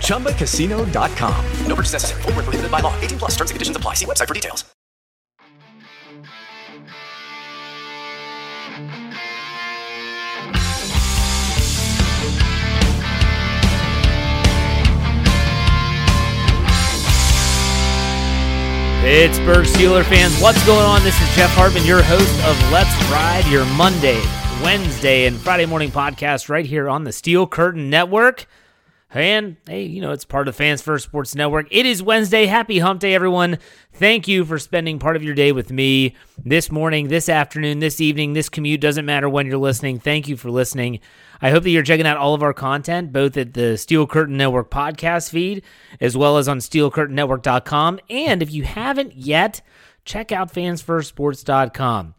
ChumbaCasino.com. No purchase necessary. Full prohibited by law. 18 plus terms and conditions apply. See website for details. Pittsburgh Steeler fans, what's going on? This is Jeff Hartman, your host of Let's Ride, your Monday, Wednesday, and Friday morning podcast right here on the Steel Curtain Network. And hey, you know, it's part of the Fans First Sports Network. It is Wednesday. Happy hump day, everyone. Thank you for spending part of your day with me this morning, this afternoon, this evening, this commute. Doesn't matter when you're listening. Thank you for listening. I hope that you're checking out all of our content, both at the Steel Curtain Network podcast feed, as well as on steelcurtainnetwork.com. And if you haven't yet, check out fansfirstsports.com.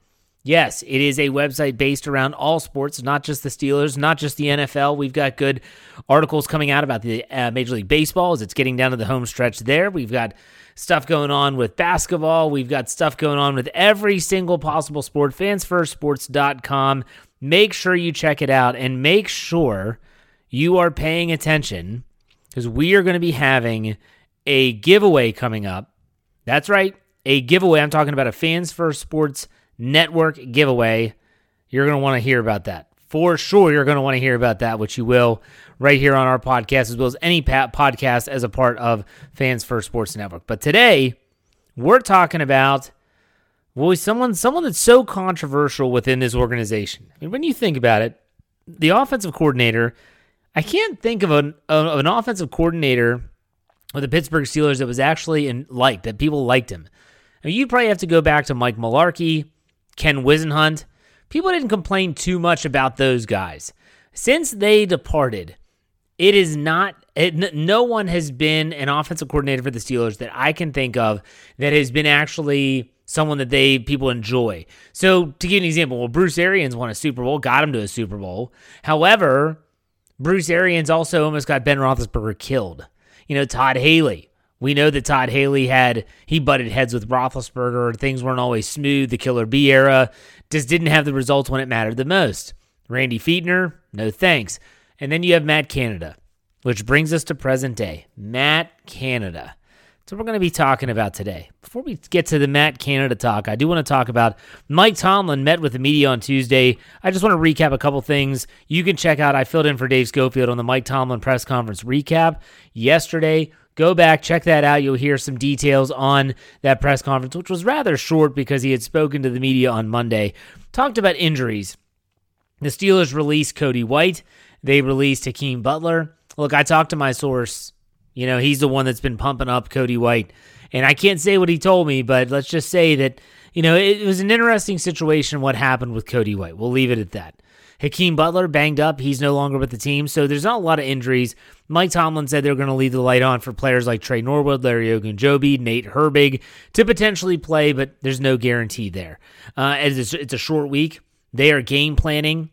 Yes, it is a website based around all sports, not just the Steelers, not just the NFL. We've got good articles coming out about the uh, Major League Baseball as it's getting down to the home stretch there. We've got stuff going on with basketball. We've got stuff going on with every single possible sport. Fansfirstsports.com. Make sure you check it out and make sure you are paying attention because we are going to be having a giveaway coming up. That's right, a giveaway. I'm talking about a Fans First Sports Network giveaway. You're going to want to hear about that. For sure, you're going to want to hear about that, which you will right here on our podcast, as well as any podcast as a part of Fans First Sports Network. But today, we're talking about well, someone someone that's so controversial within this organization. I mean, when you think about it, the offensive coordinator, I can't think of an of an offensive coordinator with the Pittsburgh Steelers that was actually in, liked that people liked him. I mean, you'd probably have to go back to Mike Mularkey, Ken Whisenhunt. People didn't complain too much about those guys since they departed. It is not. It, no one has been an offensive coordinator for the Steelers that I can think of that has been actually someone that they people enjoy. So to give an example, well, Bruce Arians won a Super Bowl, got him to a Super Bowl. However, Bruce Arians also almost got Ben Roethlisberger killed. You know, Todd Haley. We know that Todd Haley had he butted heads with Roethlisberger. Things weren't always smooth. The Killer B era just didn't have the results when it mattered the most. Randy Fichtner, no thanks. And then you have Matt Canada, which brings us to present day. Matt Canada. So we're going to be talking about today. Before we get to the Matt Canada talk, I do want to talk about Mike Tomlin met with the media on Tuesday. I just want to recap a couple things. You can check out I filled in for Dave Schofield on the Mike Tomlin press conference recap yesterday. Go back, check that out. You'll hear some details on that press conference, which was rather short because he had spoken to the media on Monday. Talked about injuries. The Steelers released Cody White. They released Hakeem Butler. Look, I talked to my source you know, he's the one that's been pumping up Cody White. And I can't say what he told me, but let's just say that, you know, it, was an interesting situation what happened with Cody White. We'll leave it at that. Hakeem Butler banged up. He's no longer with the team. So there's not a lot of injuries. Mike Tomlin said they're going to leave the light on for players like Tre Norwood, Larry Ogunjobi, Nate Herbig to potentially play, but there's no guarantee there. Uh, it's, it's a short week. They are game planning.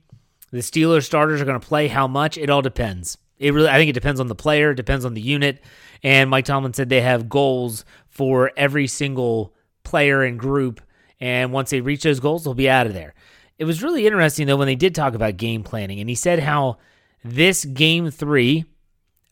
The Steelers starters are going to play how much? It all depends. It really, I think it depends on the player, it depends on the unit. And Mike Tomlin said they have goals for every single player and group. And once they reach those goals, they'll be out of there. It was really interesting, though, when they did talk about game planning. And he said how this game three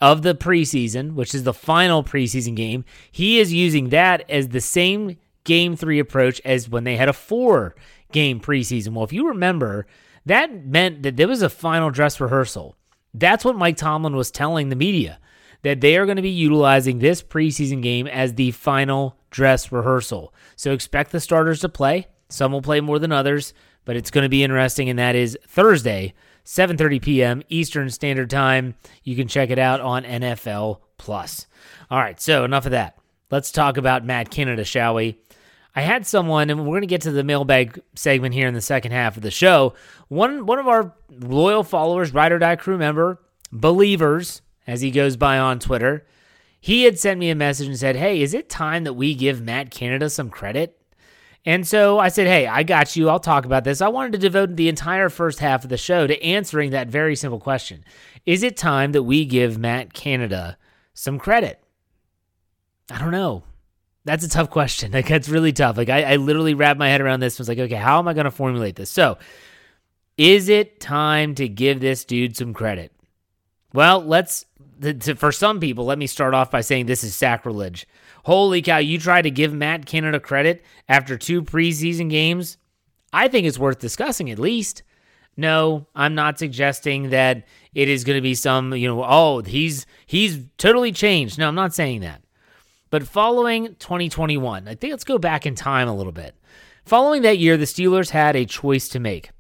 of the preseason, which is the final preseason game, he is using that as the same game three approach as when they had a four game preseason. Well, if you remember, that meant that there was a final dress rehearsal. That's what Mike Tomlin was telling the media that they are going to be utilizing this preseason game as the final dress rehearsal. So expect the starters to play. Some will play more than others, but it's going to be interesting, and that is Thursday, 7:30 p.m. Eastern Standard Time. You can check it out on NFL Plus. All right, so enough of that. Let's talk about Matt Canada, shall we? I had someone, and we're going to get to the mailbag segment here in the second half of the show. One one of our loyal followers, Ride or Die crew member, Believers, as he goes by on Twitter, he had sent me a message and said, Hey, is it time that we give Matt Canada some credit? And so I said, Hey, I got you. I'll talk about this. I wanted to devote the entire first half of the show to answering that very simple question Is it time that we give Matt Canada some credit? I don't know. That's a tough question. Like, that's really tough. Like, I, I literally wrapped my head around this. was like, okay, how am I going to formulate this? So, is it time to give this dude some credit? Well, let's, to, for some people, let me start off by saying this is sacrilege. Holy cow, you try to give Matt Canada credit after two preseason games? I think it's worth discussing at least. No, I'm not suggesting that it is going to be some, you know, oh, he's he's totally changed. No, I'm not saying that. But following 2021, I think let's go back in time a little bit. Following that year, the Steelers had a choice to make.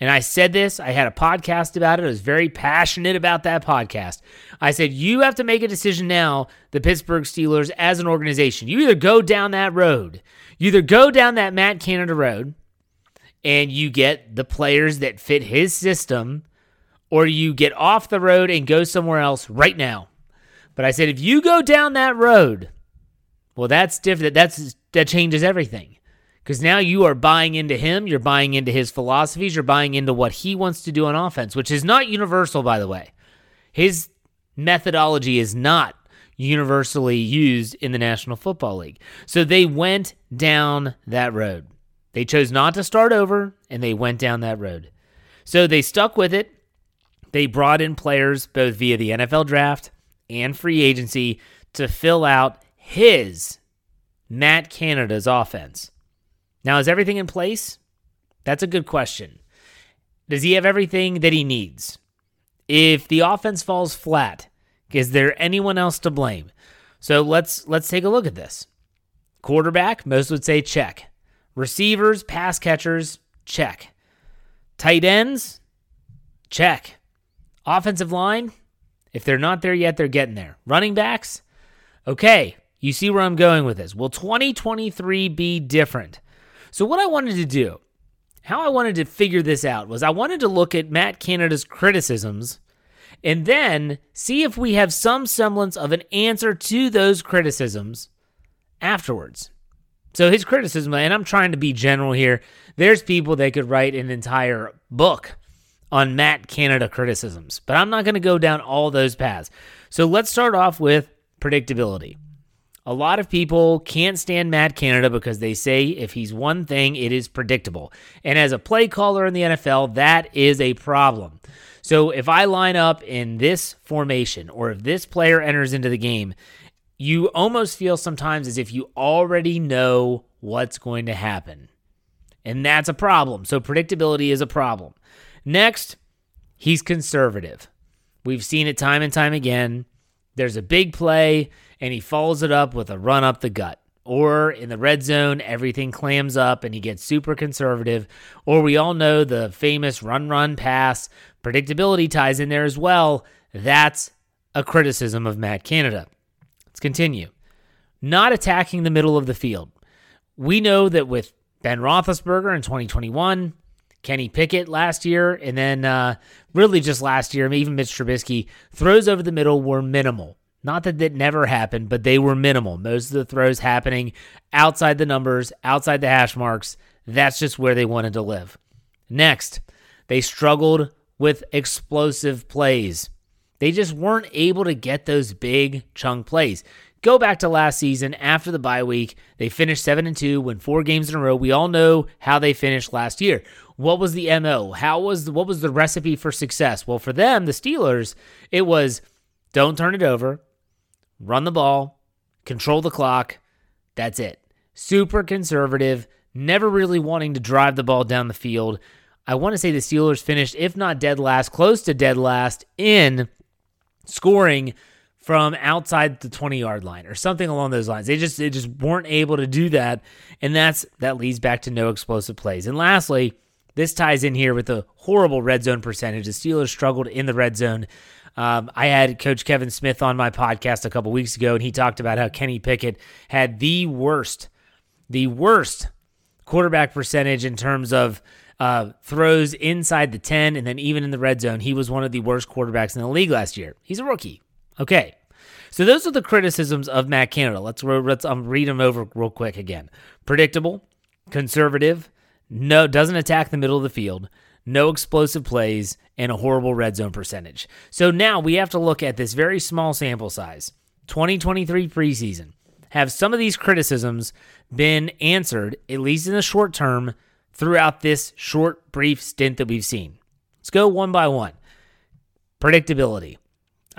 And I said this, I had a podcast about it. I was very passionate about that podcast. I said, You have to make a decision now, the Pittsburgh Steelers, as an organization. You either go down that road, you either go down that Matt Canada road and you get the players that fit his system, or you get off the road and go somewhere else right now. But I said, if you go down that road, well, that's different. That's that changes everything. Because now you are buying into him, you're buying into his philosophies, you're buying into what he wants to do on offense, which is not universal, by the way. His methodology is not universally used in the National Football League. So they went down that road. They chose not to start over, and they went down that road. So they stuck with it. They brought in players both via the NFL draft and free agency to fill out his Matt Canada's offense. Now, is everything in place? That's a good question. Does he have everything that he needs? If the offense falls flat, is there anyone else to blame? So let's let's take a look at this. Quarterback, most would say check. Receivers, pass catchers, check. Tight ends, check. Offensive line, if they're not there yet, they're getting there. Running backs, okay. You see where I'm going with this. Will 2023 be different? So, what I wanted to do, how I wanted to figure this out, was I wanted to look at Matt Canada's criticisms and then see if we have some semblance of an answer to those criticisms afterwards. So, his criticism, and I'm trying to be general here, there's people that could write an entire book on Matt Canada criticisms, but I'm not going to go down all those paths. So, let's start off with predictability. A lot of people can't stand Matt Canada because they say if he's one thing, it is predictable. And as a play caller in the NFL, that is a problem. So if I line up in this formation or if this player enters into the game, you almost feel sometimes as if you already know what's going to happen. And that's a problem. So predictability is a problem. Next, he's conservative. We've seen it time and time again. There's a big play and he follows it up with a run up the gut. Or in the red zone, everything clams up and he gets super conservative. Or we all know the famous run, run, pass. Predictability ties in there as well. That's a criticism of Matt Canada. Let's continue. Not attacking the middle of the field. We know that with Ben Roethlisberger in 2021, Kenny Pickett last year, and then uh, really just last year, even Mitch Trubisky, throws over the middle were minimal. Not that that never happened, but they were minimal. Most of the throws happening outside the numbers, outside the hash marks. That's just where they wanted to live. Next, they struggled with explosive plays. They just weren't able to get those big chunk plays. Go back to last season after the bye week. They finished 7 and 2, win 4 games in a row. We all know how they finished last year. What was the MO? How was what was the recipe for success? Well, for them, the Steelers, it was don't turn it over, run the ball, control the clock. That's it. Super conservative, never really wanting to drive the ball down the field. I want to say the Steelers finished, if not dead last, close to dead last in scoring from outside the 20 yard line or something along those lines. They just they just weren't able to do that, and that's that leads back to no explosive plays. And lastly, this ties in here with the horrible red zone percentage. The Steelers struggled in the red zone. Um, I had Coach Kevin Smith on my podcast a couple weeks ago, and he talked about how Kenny Pickett had the worst, the worst quarterback percentage in terms of uh, throws inside the 10, and then even in the red zone, he was one of the worst quarterbacks in the league last year. He's a rookie. Okay. So those are the criticisms of Matt Canada. Let's, let's um, read them over real quick again. Predictable, conservative, no doesn't attack the middle of the field, no explosive plays, and a horrible red zone percentage. So now we have to look at this very small sample size, 2023 preseason. Have some of these criticisms been answered, at least in the short term, throughout this short, brief stint that we've seen? Let's go one by one. Predictability.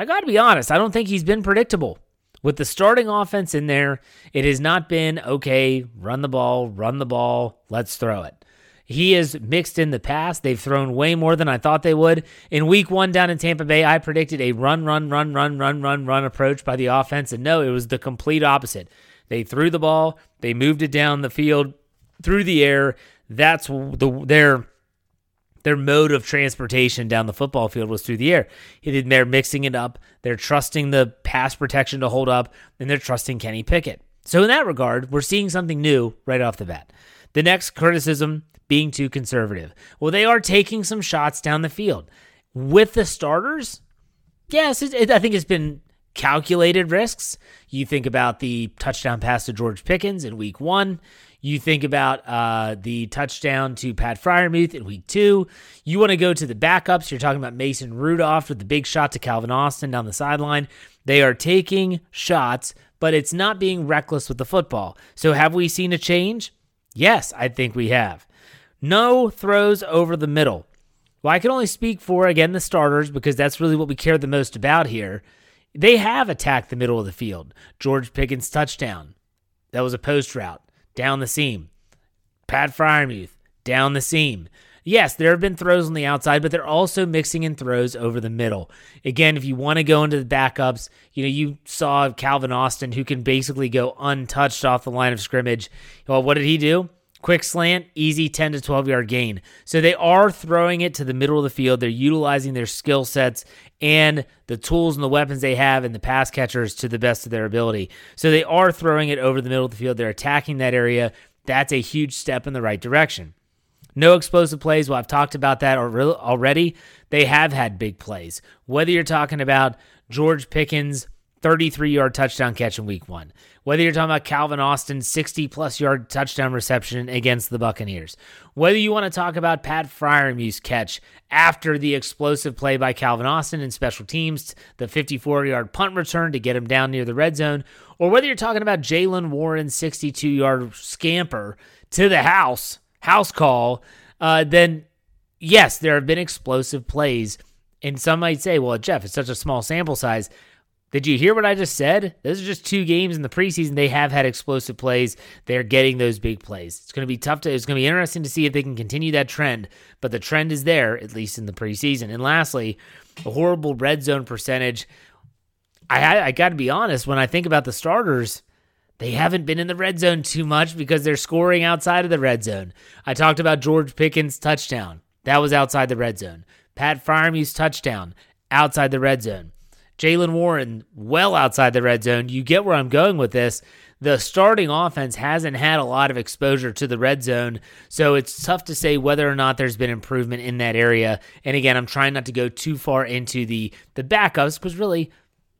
I got to be honest, I don't think he's been predictable. With the starting offense in there, it has not been okay, run the ball, run the ball, let's throw it. He is mixed in the past. They've thrown way more than I thought they would. In week one down in Tampa Bay, I predicted a run, run, run, run, run, run, run approach by the offense. And no, it was the complete opposite. They threw the ball, they moved it down the field through the air. That's the their their mode of transportation down the football field was through the air. They're mixing it up. They're trusting the pass protection to hold up, and they're trusting Kenny Pickett. So in that regard, we're seeing something new right off the bat. The next criticism being too conservative. Well, they are taking some shots down the field. With the starters, yes, it, it, I think it's been calculated risks. You think about the touchdown pass to George Pickens in week one. You think about uh, the touchdown to Pat Freiermuth in week two. You want to go to the backups. You're talking about Mason Rudolph with the big shot to Calvin Austin down the sideline. They are taking shots, but it's not being reckless with the football. So, have we seen a change? Yes, I think we have. No throws over the middle. Well, I can only speak for, again, the starters because that's really what we care the most about here. They have attacked the middle of the field. George Pickens' touchdown. That was a post route down the seam. Pat Freiermuth down the seam. Yes, there have been throws on the outside, but they're also mixing in throws over the middle. Again, if you want to go into the backups, you know, you saw Calvin Austin who can basically go untouched off the line of scrimmage. Well, what did he do? Quick slant, easy 10 to 12 yard gain. So they are throwing it to the middle of the field. They're utilizing their skill sets and the tools and the weapons they have and the pass catchers to the best of their ability. So they are throwing it over the middle of the field. They're attacking that area. That's a huge step in the right direction. No explosive plays. Well, I've talked about that already. They have had big plays. Whether you're talking about George Pickens 33 yard touchdown catch in week one. Whether you're talking about Calvin Austin's 60 plus yard touchdown reception against the Buccaneers. Whether you want to talk about Pat Freiermuth's catch after the explosive play by Calvin Austin in special teams, the 54 yard punt return to get him down near the red zone. Or whether you're talking about Jaylen Warren's 62 yard scamper to the house, house call, uh, then yes, there have been explosive plays. And some might say, well, Jeff, it's such a small sample size. Did you hear what I just said? Those are just two games in the preseason. They have had explosive plays. They're getting those big plays. It's going to be tough to, it's going to be interesting to see if they can continue that trend, but the trend is there, at least in the preseason. And lastly, a horrible red zone percentage. I, I got to be honest, when I think about the starters, they haven't been in the red zone too much because they're scoring outside of the red zone. I talked about George Pickens' touchdown. That was outside the red zone. Pat Freiermuth's touchdown, outside the red zone. Jaylen Warren well outside the red zone. You get where I'm going with this. The starting offense hasn't had a lot of exposure to the red zone, so it's tough to say whether or not there's been improvement in that area. And again, I'm trying not to go too far into the the backups because really,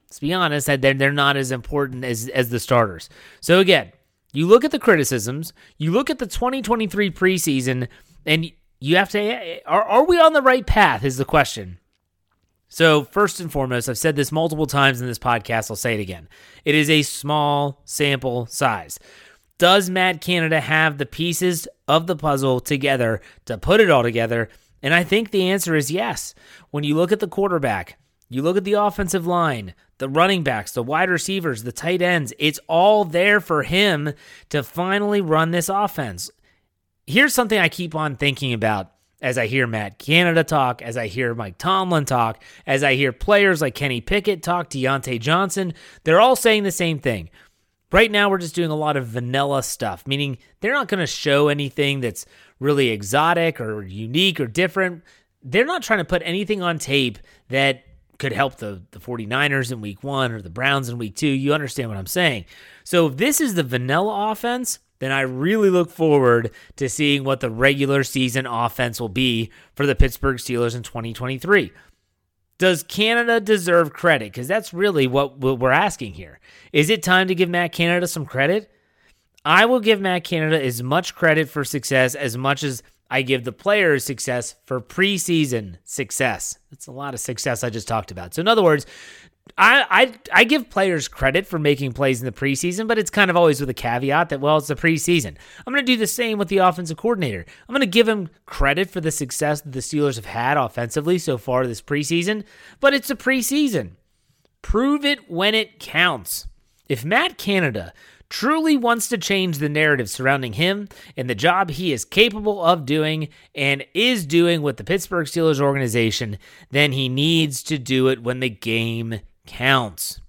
let's be honest, they're they're not as important as as the starters. So again, you look at the criticisms, you look at the 2023 preseason, and you have to are are we on the right path? Is the question. So, first and foremost, I've said this multiple times in this podcast. I'll say it again. It is a small sample size. Does Matt Canada have the pieces of the puzzle together to put it all together? And I think the answer is yes. When you look at the quarterback, you look at the offensive line, the running backs, the wide receivers, the tight ends, it's all there for him to finally run this offense. Here's something I keep on thinking about as I hear Matt Canada talk, as I hear Mike Tomlin talk, as I hear players like Kenny Pickett talk, Diontae Johnson, they're all saying the same thing. Right now, we're just doing a lot of vanilla stuff, meaning they're not going to show anything that's really exotic or unique or different. They're not trying to put anything on tape that could help the, the 49ers in week one or the Browns in week two. You understand what I'm saying. So if this is the vanilla offense, then I really look forward to seeing what the regular season offense will be for the Pittsburgh Steelers in 2023. Does Canada deserve credit? Because that's really what we're asking here. Is it time to give Matt Canada some credit? I will give Matt Canada as much credit for success as much as I give the players success for preseason success. That's a lot of success I just talked about. So, in other words, I, I I give players credit for making plays in the preseason, but it's kind of always with a caveat that well, it's the preseason. I'm going to do the same with the offensive coordinator. I'm going to give him credit for the success that the Steelers have had offensively so far this preseason, but it's a preseason. Prove it when it counts. If Matt Canada truly wants to change the narrative surrounding him and the job he is capable of doing and is doing with the Pittsburgh Steelers organization, then he needs to do it when the game counts.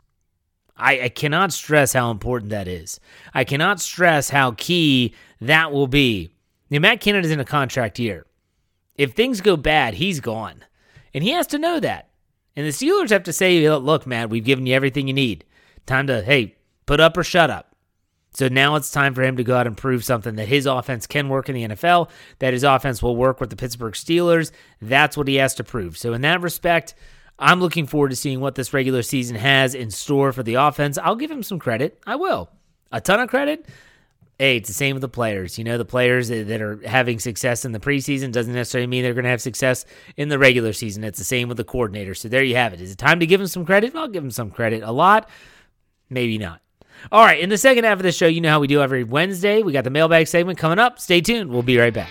I, I, cannot stress how important that is. I cannot stress how key that will be. Now, Matt Canada is in a contract year. If things go bad, he's gone. And he has to know that. And the Steelers have to say, look, Matt, we've given you everything you need. Time to, hey, put up or shut up. So now it's time for him to go out and prove something that his offense can work in the NFL, that his offense will work with the Pittsburgh Steelers. That's what he has to prove. So, in that respect, I'm looking forward to seeing what this regular season has in store for the offense. I'll give him some credit. I will. A ton of credit. Hey, it's the same with the players. You know, the players that are having success in the preseason doesn't necessarily mean they're going to have success in the regular season. It's the same with the coordinator. So there you have it. Is it time to give him some credit? I'll give him some credit. A lot, maybe not. All right, in the second half of the show, you know how we do every Wednesday. We got the mailbag segment coming up. Stay tuned. We'll be right back.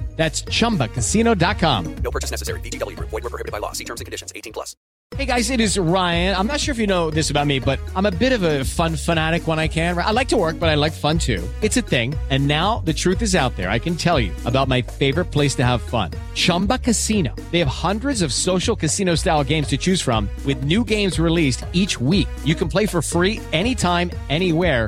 That's ChumbaCasino.com. No purchase necessary. VGW. Void were prohibited by law. See terms and conditions. 18 plus. Hey guys, it is Ryan. I'm not sure if you know this about me, but I'm a bit of a fun fanatic when I can. I like to work, but I like fun too. It's a thing. And now the truth is out there. I can tell you about my favorite place to have fun. Chumba Casino. They have hundreds of social casino style games to choose from with new games released each week. You can play for free anytime, anywhere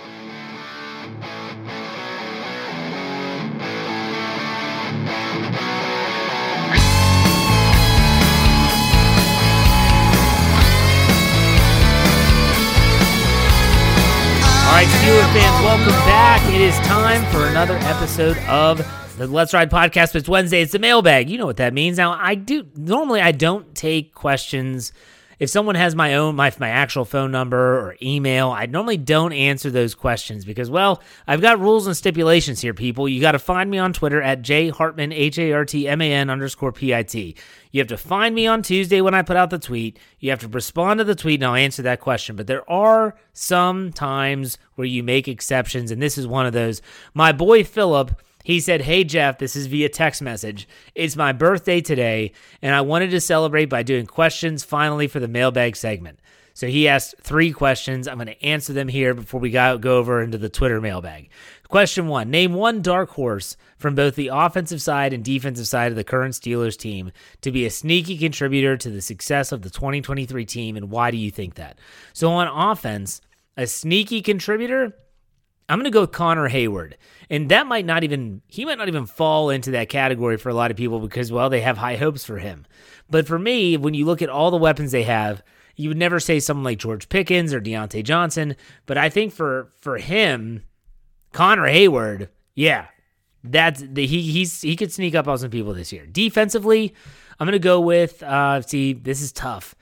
All right, Steelers fans, welcome back. It is time for another episode of the Let's Ride podcast. It's Wednesday. It's the mailbag. You know what that means. Now, I do normally I don't take questions if someone has my own my my actual phone number or email, I normally don't answer those questions because well, I've got rules and stipulations here, people. You got to find me on Twitter at J Hartman H A R T M A N underscore P I T. You have to find me on Tuesday when I put out the tweet. You have to respond to the tweet and I'll answer that question. But there are some times where you make exceptions, and this is one of those. My boy Philip he said, Hey, Jeff, this is via text message. It's my birthday today, and I wanted to celebrate by doing questions finally for the mailbag segment. So he asked three questions. I'm going to answer them here before we go, over into the Twitter mailbag. Question one Name one dark horse from both the offensive side and defensive side of the current Steelers team to be a sneaky contributor to the success of the 2023 team, and why do you think that? So, on offense, a sneaky contributor, I'm going to go with Connor Heyward. And that might not even, he might not even fall into that category for a lot of people because, well, they have high hopes for him. But for me, when you look at all the weapons they have, you would never say someone like George Pickens or Diontae Johnson. But I think for for him, Connor Heyward, yeah, that's the, he he's he could sneak up on some people this year. Defensively, I'm gonna go with uh see this is tough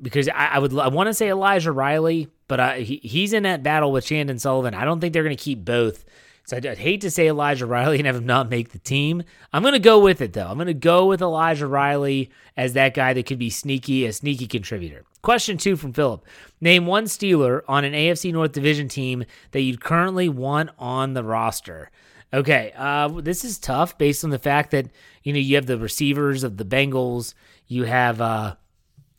because I, I would I want to say Elijah Riley, but I, he, he's in that battle with Chandon Sullivan. I don't think they're gonna keep both. So I'd, hate to say Elijah Riley and have him not make the team. I'm going to go with it, though. I'm going to go with Elijah Riley as that guy that could be sneaky, a sneaky contributor. Question two from Philip Name one Steeler on an AFC North Division team that you'd currently want on the roster. Okay, uh, this is tough based on the fact that you know you have the receivers of the Bengals. You have, uh,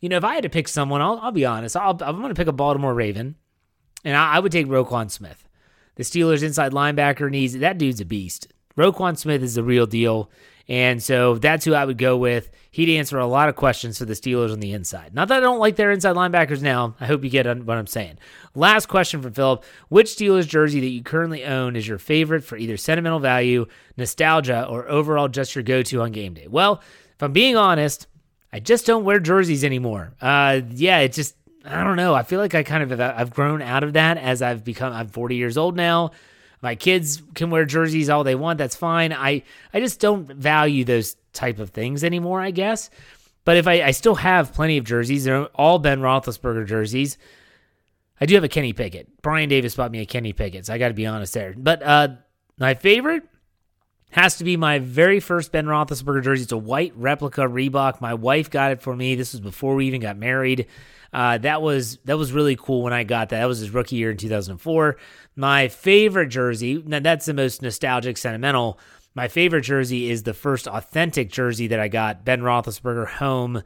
you know, if I had to pick someone, I'll, I'll be honest. I'll, I'm going to pick a Baltimore Raven, and I, I would take Roquan Smith. The Steelers' inside linebacker needs that dude's a beast. Roquan Smith is the real deal. And so that's who I would go with. He'd answer a lot of questions for the Steelers on the inside. Not that I don't like their inside linebackers now. I hope you get what I'm saying. Last question from Philip Which Steelers jersey that you currently own is your favorite for either sentimental value, nostalgia, or overall just your go to on game day? Well, if I'm being honest, I just don't wear jerseys anymore. Uh, yeah, it just, I don't know. I feel like I kind of I've grown out of that as I've become, I'm 40 years old now. My kids can wear jerseys all they want. That's fine. I, I just don't value those type of things anymore, I guess. But if I, I still have plenty of jerseys, they're all Ben Roethlisberger jerseys. I do have a Kenny Pickett. Brian Davis bought me a Kenny Pickett, so I got to be honest there. But uh, my favorite has to be my very first Ben Roethlisberger jersey. It's a white replica Reebok. My wife got it for me. This was before we even got married. Uh, that was that was really cool when I got that. That was his rookie year in 2004. My favorite jersey, now that's the most nostalgic, sentimental. My favorite jersey is the first authentic jersey that I got, Ben Roethlisberger home.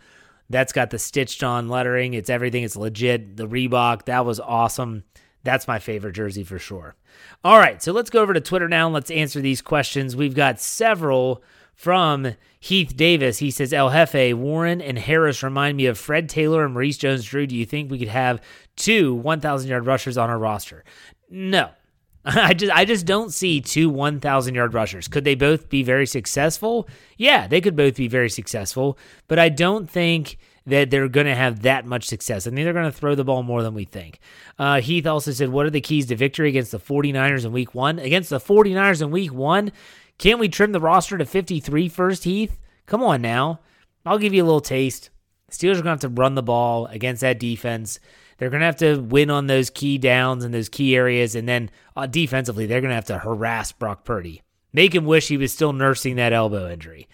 That's got the stitched on lettering. It's everything. It's legit. The Reebok, that was awesome. That's my favorite jersey for sure. All right, so let's go over to Twitter now and let's answer these questions. We've got several from Heath Davis. He says, El Jefe, Warren, and Harris remind me of Fred Taylor and Maurice Jones Drew. Do you think we could have two 1,000 yard rushers on our roster? No. I just I just don't see two 1000 yard rushers. Could they both be very successful? Yeah, they could both be very successful, but I don't think that they're going to have that much success. I think they're going to throw the ball more than we think. Uh, Heath also said, What are the keys to victory against the 49ers in week one? Against the 49ers in week one, can't we trim the roster to 53 first, Heath? Come on now. I'll give you a little taste. Steelers are going to have to run the ball against that defense. They're going to have to win on those key downs and those key areas. And then uh, defensively, they're going to have to harass Brock Purdy. Make him wish he was still nursing that elbow injury.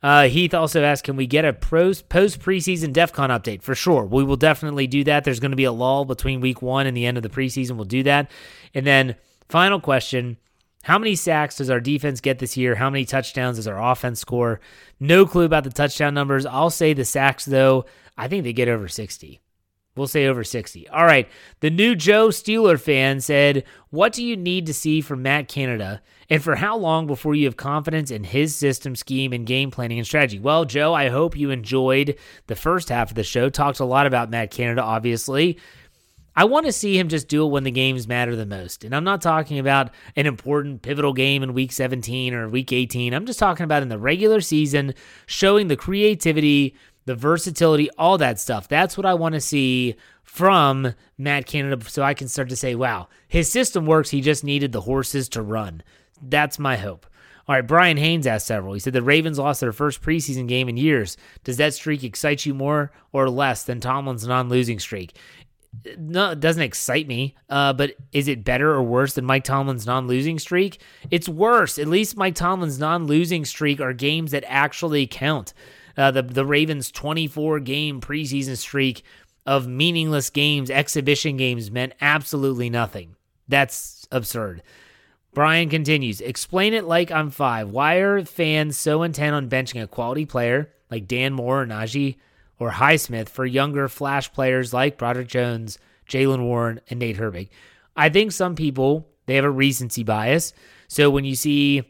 Uh, Heath also asked, can we get a post preseason DEF CON update? For sure. We will definitely do that. There's going to be a lull between week one and the end of the preseason. We'll do that. And then, final question how many sacks does our defense get this year? How many touchdowns does our offense score? No clue about the touchdown numbers. I'll say the sacks, though. I think they get over 60. We'll say over 60. All right. The new Joe Steeler fan said, What do you need to see from Matt Canada? And for how long before you have confidence in his system, scheme, and game planning and strategy? Well, Joe, I hope you enjoyed the first half of the show. Talked a lot about Matt Canada, obviously. I want to see him just do it when the games matter the most. And I'm not talking about an important pivotal game in week 17 or week 18. I'm just talking about in the regular season, showing the creativity, the versatility, all that stuff. That's what I want to see from Matt Canada so I can start to say, wow, his system works. He just needed the horses to run. That's my hope. All right, Brian Haynes asked several. He said the Ravens lost their first preseason game in years. Does that streak excite you more or less than Tomlin's non losing streak? No, it doesn't excite me. Uh, but is it better or worse than Mike Tomlin's non-losing streak? It's worse. At least Mike Tomlin's non-losing streak are games that actually count. Uh, the the Ravens' 24 game preseason streak of meaningless games, exhibition games, meant absolutely nothing. That's absurd. Brian continues, explain it like I'm five. Why are fans so intent on benching a quality player like Dan Moore or Najee or Highsmith for younger flash players like Broderick Jones, Jaylen Warren, and Nate Herbig. I think some people they have a recency bias. So when you see,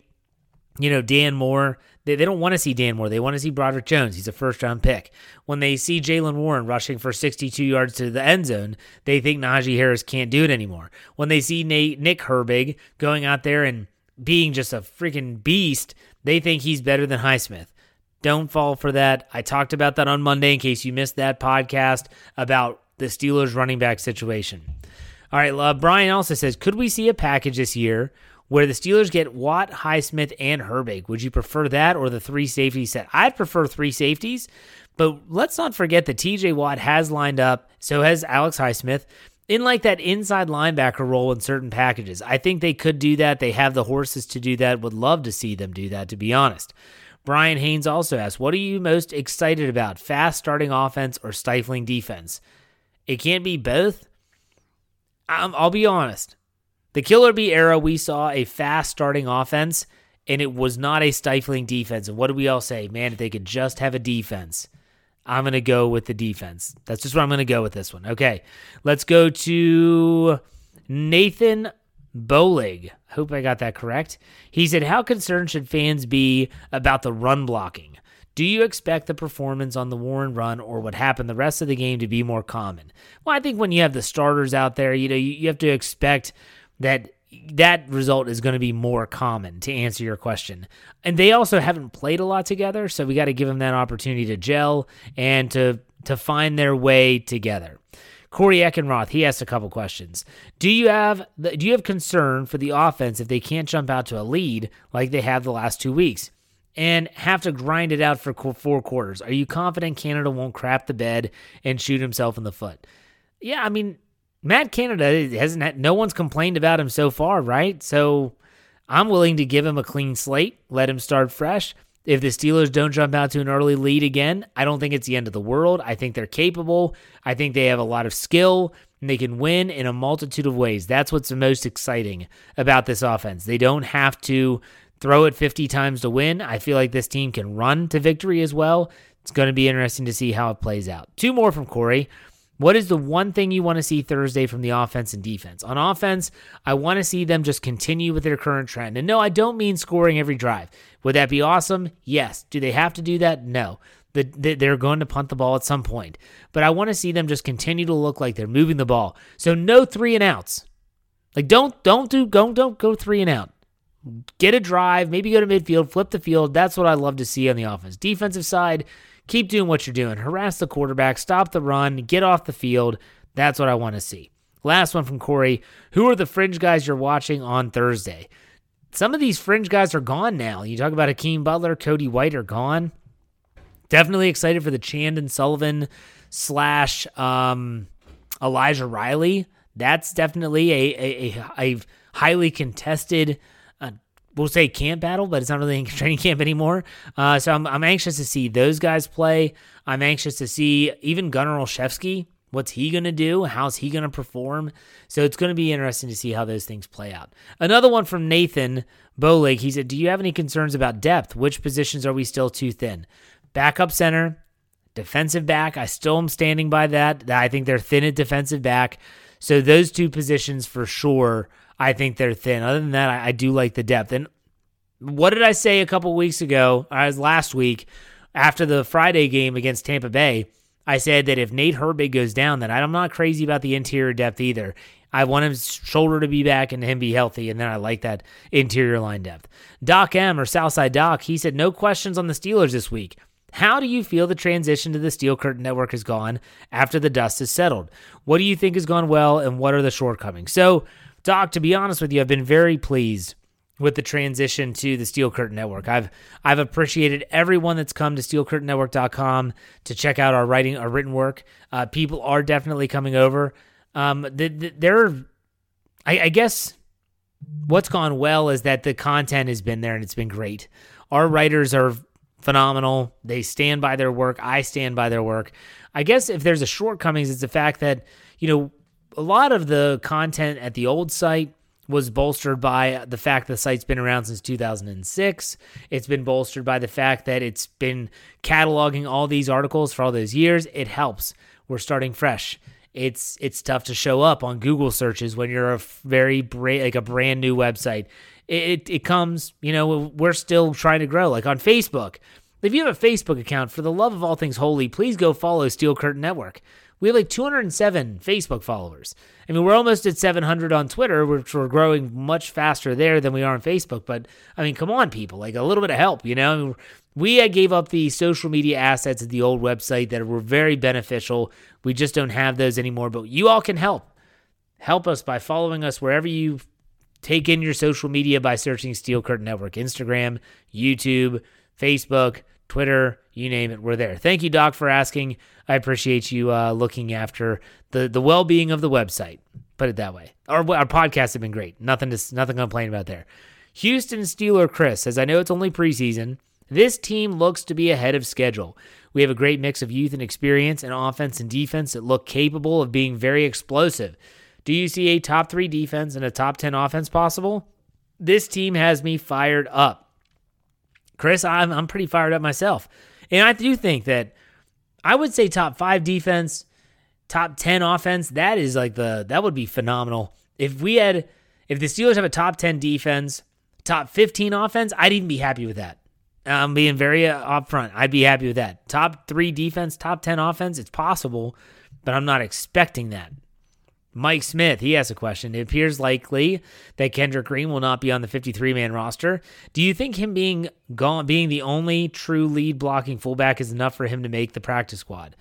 you know, Dan Moore, they, they don't want to see Dan Moore. They want to see Broderick Jones. He's a first round pick. When they see Jaylen Warren rushing for 62 yards to the end zone, they think Najee Harris can't do it anymore. When they see Nate, Nick Herbig going out there and being just a freaking beast, they think he's better than Highsmith. Don't fall for that. I talked about that on Monday in case you missed that podcast about the Steelers running back situation. All right, uh, Brian also says, could we see a package this year where the Steelers get Watt, Highsmith, and Herbig? Would you prefer that or the three safety set? I'd prefer three safeties, but let's not forget that TJ Watt has lined up, so has Alex Highsmith, in like that inside linebacker role in certain packages. I think they could do that. They have the horses to do that. Would love to see them do that, to be honest. Brian Haynes also asks, What are you most excited about? Fast starting offense or stifling defense? It can't be both. Um, I'll be honest. The Killer Bee era, we saw a fast starting offense, and it was not a stifling defense. And what do we all say? Man, if they could just have a defense. I'm going to go with the defense. That's just what I'm going to go with this one. Okay, let's go to Nathan Bolig. Hope I got that correct. He said, How concerned should fans be about the run blocking? Do you expect the performance on the Warren run or what happened the rest of the game to be more common? Well, I think when you have the starters out there, you know, you, you have to expect that that result is going to be more common to answer your question. And they also haven't played a lot together, so we got to give them that opportunity to gel and to to find their way together. Corey Eckenroth, he asked a couple questions. Do you have do you have concern for the offense if they can't jump out to a lead like they have the last two weeks? and have to grind it out for four quarters. Are you confident Canada won't crap the bed and shoot himself in the foot? Yeah, I mean, Matt Canada hasn't had, no one's complained about him so far, right? So I'm willing to give him a clean slate, let him start fresh. If the Steelers don't jump out to an early lead again, I don't think it's the end of the world. I think they're capable. I think they have a lot of skill and they can win in a multitude of ways. That's what's the most exciting about this offense. They don't have to throw it 50 times to win. I feel like this team can run to victory as well. It's going to be interesting to see how it plays out. Two more from Corey. What is the one thing you want to see Thursday from the offense and defense? On offense, I want to see them just continue with their current trend. And no, I don't mean scoring every drive. Would that be awesome? Yes. Do they have to do that? No. They're going to punt the ball at some point. But I want to see them just continue to look like they're moving the ball. So no three and outs. Like don't don't do don't don't go three and out get a drive, maybe go to midfield, flip the field. That's what I love to see on the offense. Defensive side, keep doing what you're doing. Harass the quarterback, stop the run, get off the field. That's what I want to see. Last one from Corey. Who are the fringe guys you're watching on Thursday? Some of these fringe guys are gone now. You talk about Akeem Butler, Cody White are gone. Definitely excited for the Chandon Sullivan slash um, Elijah Riley. That's definitely a, a, a, a highly contested we'll say camp battle, but it's not really a training camp anymore. Uh, so I'm, I'm anxious to see those guys play. I'm anxious to see even Gunnar Olszewski. What's he going to do? How's he going to perform? So it's going to be interesting to see how those things play out. Another one from Nathan Bolig. He said, Do you have any concerns about depth? Which positions are we still too thin? Backup center, defensive back. I still am standing by that. I think they're thin at defensive back. So those two positions for sure I think they're thin. Other than that, I, I do like the depth. And what did I say a couple weeks ago, uh, as last week, after the Friday game against Tampa Bay? I said that if Nate Herbig goes down, then I'm not crazy about the interior depth either. I want his shoulder to be back and him be healthy, and then I like that interior line depth. Doc M or Southside Doc, he said no questions on the Steelers this week. How do you feel the transition to the Steel Curtain Network has gone after the dust has settled? What do you think has gone well, and what are the shortcomings? So Doc, to be honest with you, I've been very pleased with the transition to the Steel Curtain Network. I've I've appreciated everyone that's come to steelcurtainnetwork.com to check out our writing, our written work. Uh, people are definitely coming over. Um, the, the, there, I, I guess, what's gone well is that the content has been there and it's been great. Our writers are phenomenal. They stand by their work. I stand by their work. I guess if there's a shortcomings, it's the fact that you know a lot of the content at the old site was bolstered by the fact the site's been around since 2006. It's been bolstered by the fact that it's been cataloging all these articles for all those years. It helps. We're starting fresh. It's it's tough to show up on Google searches when you're a very bra- like a brand new website. It, it it comes, you know, we're still trying to grow. Like on Facebook, if you have a Facebook account, for the love of all things holy, please go follow Steel Curtain Network. We have like 207 Facebook followers. I mean, we're almost at 700 on Twitter, which we're growing much faster there than we are on Facebook. But I mean, come on, people, like a little bit of help, you know? We uh, gave up the social media assets at the old website that were very beneficial. We just don't have those anymore, but you all can help. Help us by following us wherever you take in your social media by searching Steel Curtain Network Instagram, YouTube, Facebook, Twitter, you name it, we're there. Thank you, Doc, for asking. I appreciate you uh, looking after the the well being of the website. Put it that way. Our our podcasts have been great. Nothing to nothing to complain about there. Houston Steeler Chris says, I know it's only preseason. This team looks to be ahead of schedule. We have a great mix of youth and experience and offense and defense that look capable of being very explosive. Do you see a top three defense and a top 10 offense possible? This team has me fired up. Chris, I'm, I'm pretty fired up myself. And I do think that I would say top five defense, top 10 offense. That is like the, that would be phenomenal. If we had, if the Steelers have a top 10 defense, top 15 offense, I'd even be happy with that. I'm being very uh, upfront. I'd be happy with that. Top three defense, top 10 offense, it's possible, but I'm not expecting that. Mike Smith, he has a question. It appears likely that Kendrick Green will not be on the 53 man roster. Do you think him being gone, being the only true lead blocking fullback is enough for him to make the practice squad?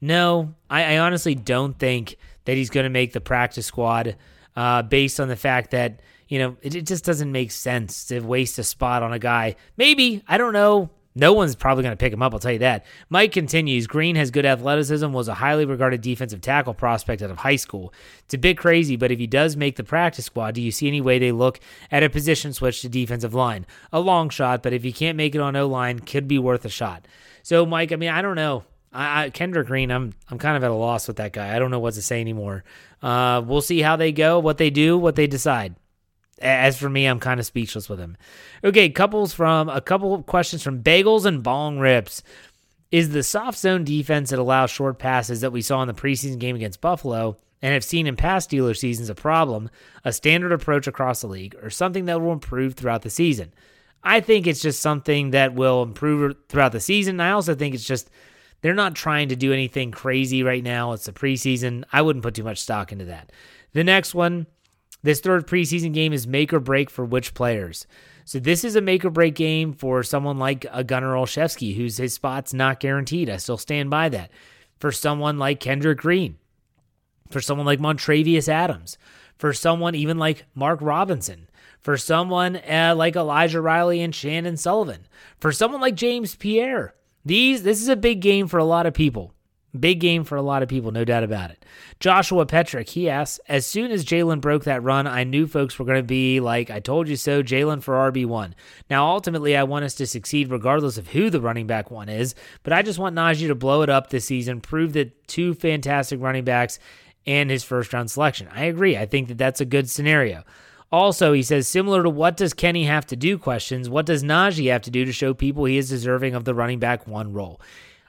No, I, I honestly don't think that he's going to make the practice squad uh, based on the fact that, you know, it, it just doesn't make sense to waste a spot on a guy. Maybe, I don't know. No one's probably going to pick him up, I'll tell you that. Mike continues Green has good athleticism, was a highly regarded defensive tackle prospect out of high school. It's a bit crazy, but if he does make the practice squad, do you see any way they look at a position switch to defensive line? A long shot, but if he can't make it on O line, could be worth a shot. So, Mike, I mean, I don't know. I, I, Kendrick Green, I'm I'm kind of at a loss with that guy. I don't know what to say anymore. Uh, we'll see how they go, what they do, what they decide. As for me, I'm kind of speechless with him. Okay, couples from a couple of questions from Bagels and Bong Rips. Is the soft zone defense that allows short passes that we saw in the preseason game against Buffalo and have seen in past Steeler seasons a problem, a standard approach across the league, or something that will improve throughout the season? I think it's just something that will improve throughout the season. I also think it's just they're not trying to do anything crazy right now. It's the preseason. I wouldn't put too much stock into that. The next one this third preseason game is make or break for which players. So this is a make or break game for someone like a Gunnar Olszewski, whose his spot's not guaranteed. I still stand by that. For someone like Kendrick Green, for someone like Montravius Adams, for someone even like Mark Robinson, for someone uh, like Elijah Riley and Chandon Sullivan, for someone like James Pierre. These this is a big game for a lot of people. Big game for a lot of people, no doubt about it. Joshua Petrick, he asks, as soon as Jaylen broke that run, I knew folks were going to be like, I told you so, Jaylen for RB1. Now, ultimately, I want us to succeed regardless of who the running back one is, but I just want Najee to blow it up this season, prove that two fantastic running backs and his first round selection. I agree. I think that that's a good scenario. Also, he says, similar to what does Kenny have to do questions, what does Najee have to do to show people he is deserving of the running back one role?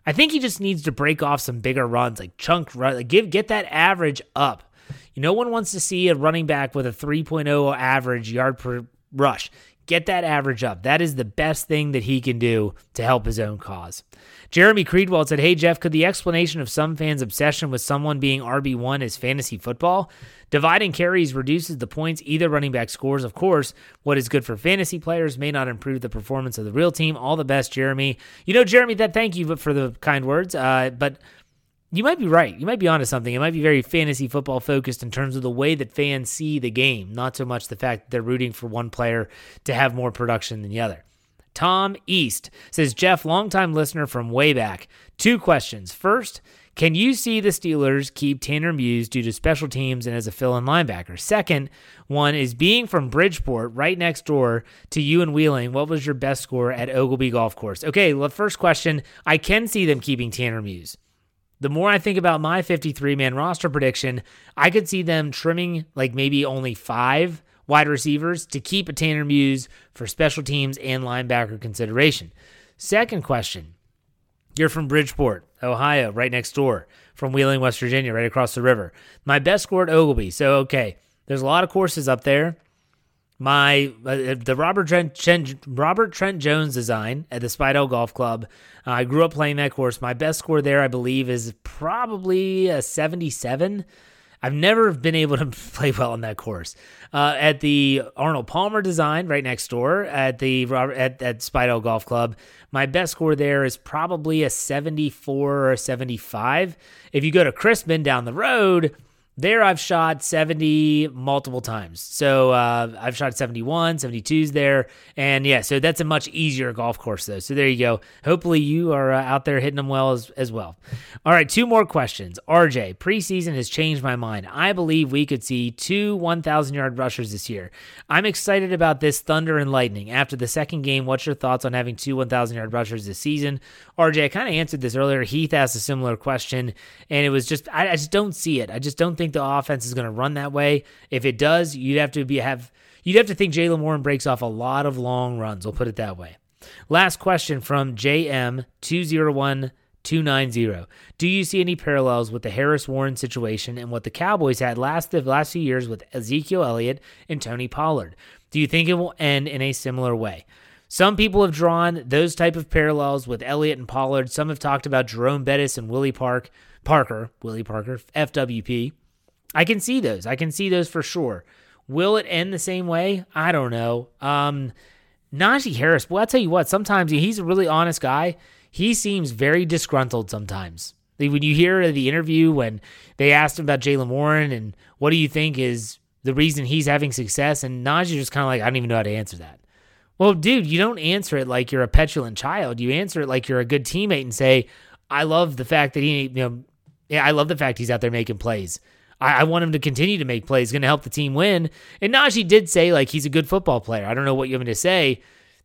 I think he just needs to break off some bigger runs, like chunk run, like give get that average up. You no one wants to see a running back with a 3.0 average yard per rush. Get that average up. That is the best thing that he can do to help his own cause. Jeremy Creedwell said, Hey, Jeff, could the explanation of some fans' obsession with someone being RB1 is fantasy football? Dividing carries reduces the points either running back scores. Of course, what is good for fantasy players may not improve the performance of the real team. All the best, Jeremy. You know, Jeremy, that thank you for the kind words. Uh, but you might be right. You might be onto something. It might be very fantasy football focused in terms of the way that fans see the game, not so much the fact that they're rooting for one player to have more production than the other. Tom East says, Jeff, longtime listener from way back. Two questions. First, can you see the Steelers keep Tanner Muse due to special teams and as a fill in linebacker? Second one is being from Bridgeport, right next door to you and Wheeling, what was your best score at Oglebay Golf Course? Okay, the first question I can see them keeping Tanner Muse. The more I think about my 53 man roster prediction, I could see them trimming like maybe only five wide receivers to keep a Tanner Muse for special teams and linebacker consideration. Second question You're from Bridgeport, Ohio, right next door, from Wheeling, West Virginia, right across the river. My best score at Oglebay. So, okay, there's a lot of courses up there. My uh, the Robert Trent, Robert Trent Jones design at the Speidel Golf Club. Uh, I grew up playing that course. My best score there, I believe, is probably a 77. I've never been able to play well on that course. Uh, at the Arnold Palmer design, right next door at the at, at Speidel Golf Club, my best score there is probably a 74 or 75. If you go to Crispin down the road, there, I've shot 70 multiple times. So uh, I've shot 71, 72s there. And yeah, so that's a much easier golf course, though. So there you go. Hopefully, you are uh, out there hitting them well as, as well. All right, two more questions. RJ, preseason has changed my mind. I believe we could see two 1,000 yard rushers this year. I'm excited about this Thunder and Lightning. After the second game, what's your thoughts on having two 1,000 yard rushers this season? RJ, I kind of answered this earlier. Heath asked a similar question, and it was just, I, I just don't see it. I just don't think the offense is going to run that way. If it does, you'd have to be have you'd have to think Jaylen Warren breaks off a lot of long runs. We'll put it that way. Last question from JM two zero one two nine zero. Do you see any parallels with the Harris Warren situation and what the Cowboys had last the last few years with Ezekiel Elliott and Tony Pollard? Do you think it will end in a similar way? Some people have drawn those type of parallels with Elliott and Pollard. Some have talked about Jerome Bettis and Willie Park Parker, Willie Parker, FWP. I can see those. I can see those for sure. Will it end the same way? I don't know. Um, Najee Harris, well, I'll tell you what, sometimes he's a really honest guy. He seems very disgruntled sometimes. Like When you hear the interview when they asked him about Jaylen Warren and what do you think is the reason he's having success, and Najee just kind of like, I don't even know how to answer that. Well, dude, you don't answer it like you're a petulant child. You answer it like you're a good teammate and say, I love the fact that he, you know, yeah, I love the fact he's out there making plays. I, I want him to continue to make plays, going to help the team win. And Najee did say like he's a good football player. I don't know what you me to say.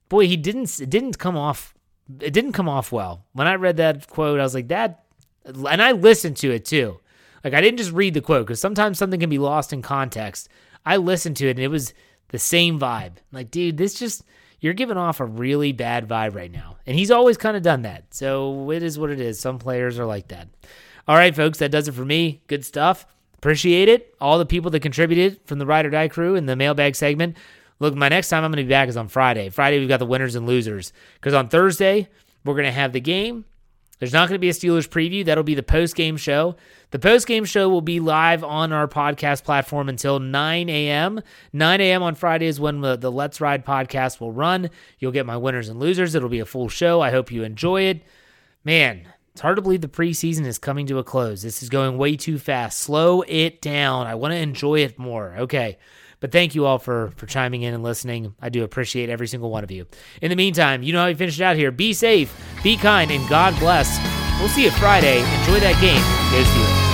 Boy, he didn't. It didn't come off. It didn't come off well. When I read that quote, I was like that, and I listened to it too. Like I didn't just read the quote because sometimes something can be lost in context. I listened to it and it was the same vibe. Like, dude, this just you're giving off a really bad vibe right now. And he's always kind of done that. So it is what it is. Some players are like that. All right, folks, that does it for me. Good stuff. Appreciate it. All the people that contributed from the Ride or Die crew in the mailbag segment. Look, my next time I'm going to be back is on Friday. Friday, we've got the winners and losers. Because on Thursday, we're going to have the game. There's not going to be a Steelers preview. That'll be the post game show. The post game show will be live on our podcast platform until 9 a.m. 9 a.m. on Friday is when the, the Let's Ride podcast will run. You'll get my winners and losers. It'll be a full show. I hope you enjoy it. Man, it's hard to believe the preseason is coming to a close. This is going way too fast. Slow it down. I want to enjoy it more. Okay. But thank you all for for chiming in and listening. I do appreciate every single one of you. In the meantime, you know how we finish it out here. Be safe, be kind, and God bless. We'll see you Friday. Enjoy that game. Go Steelers.